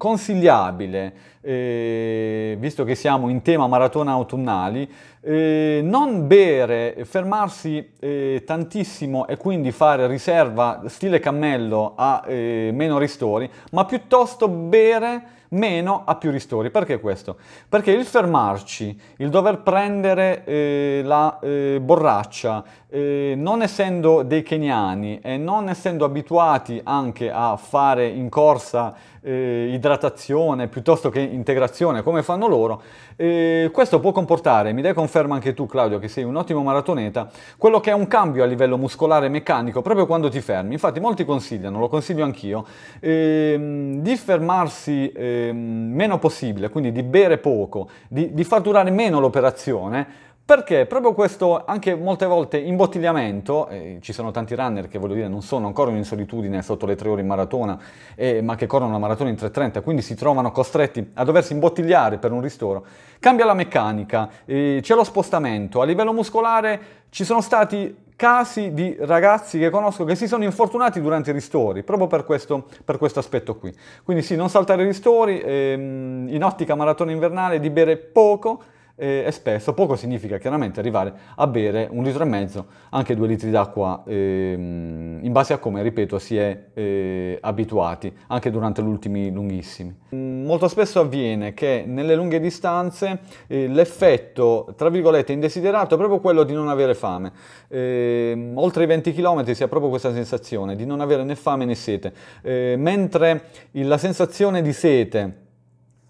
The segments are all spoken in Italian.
consigliabile, eh, visto che siamo in tema maratona autunnali, eh, non bere, fermarsi eh, tantissimo e quindi fare riserva stile cammello a eh, meno ristori, ma piuttosto bere meno a più ristori. Perché questo? Perché il fermarci, il dover prendere eh, la eh, borraccia, eh, non essendo dei keniani e non essendo abituati anche a fare in corsa eh, idratazione piuttosto che integrazione come fanno loro, eh, questo può comportare, mi dai conferma anche tu Claudio che sei un ottimo maratoneta, quello che è un cambio a livello muscolare e meccanico proprio quando ti fermi. Infatti molti consigliano, lo consiglio anch'io, ehm, di fermarsi ehm, meno possibile, quindi di bere poco, di, di far durare meno l'operazione perché? Proprio questo, anche molte volte imbottigliamento, eh, ci sono tanti runner che voglio dire non sono ancora in solitudine sotto le tre ore in maratona, eh, ma che corrono la maratona in 3.30, quindi si trovano costretti a doversi imbottigliare per un ristoro, cambia la meccanica, eh, c'è lo spostamento, a livello muscolare ci sono stati casi di ragazzi che conosco che si sono infortunati durante i ristori, proprio per questo, per questo aspetto qui. Quindi sì, non saltare i ristori, ehm, in ottica maratona invernale di bere poco, eh, spesso poco significa chiaramente arrivare a bere un litro e mezzo, anche due litri d'acqua, ehm, in base a come, ripeto, si è eh, abituati, anche durante gli ultimi lunghissimi. Mm, molto spesso avviene che nelle lunghe distanze eh, l'effetto, tra virgolette, indesiderato è proprio quello di non avere fame. Ehm, oltre i 20 km si ha proprio questa sensazione di non avere né fame né sete, eh, mentre la sensazione di sete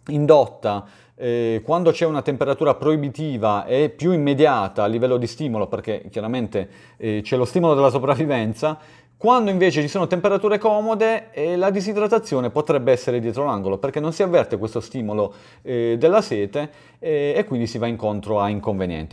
indotta eh, quando c'è una temperatura proibitiva e più immediata a livello di stimolo, perché chiaramente eh, c'è lo stimolo della sopravvivenza, quando invece ci sono temperature comode eh, la disidratazione potrebbe essere dietro l'angolo perché non si avverte questo stimolo eh, della sete eh, e quindi si va incontro a inconvenienti.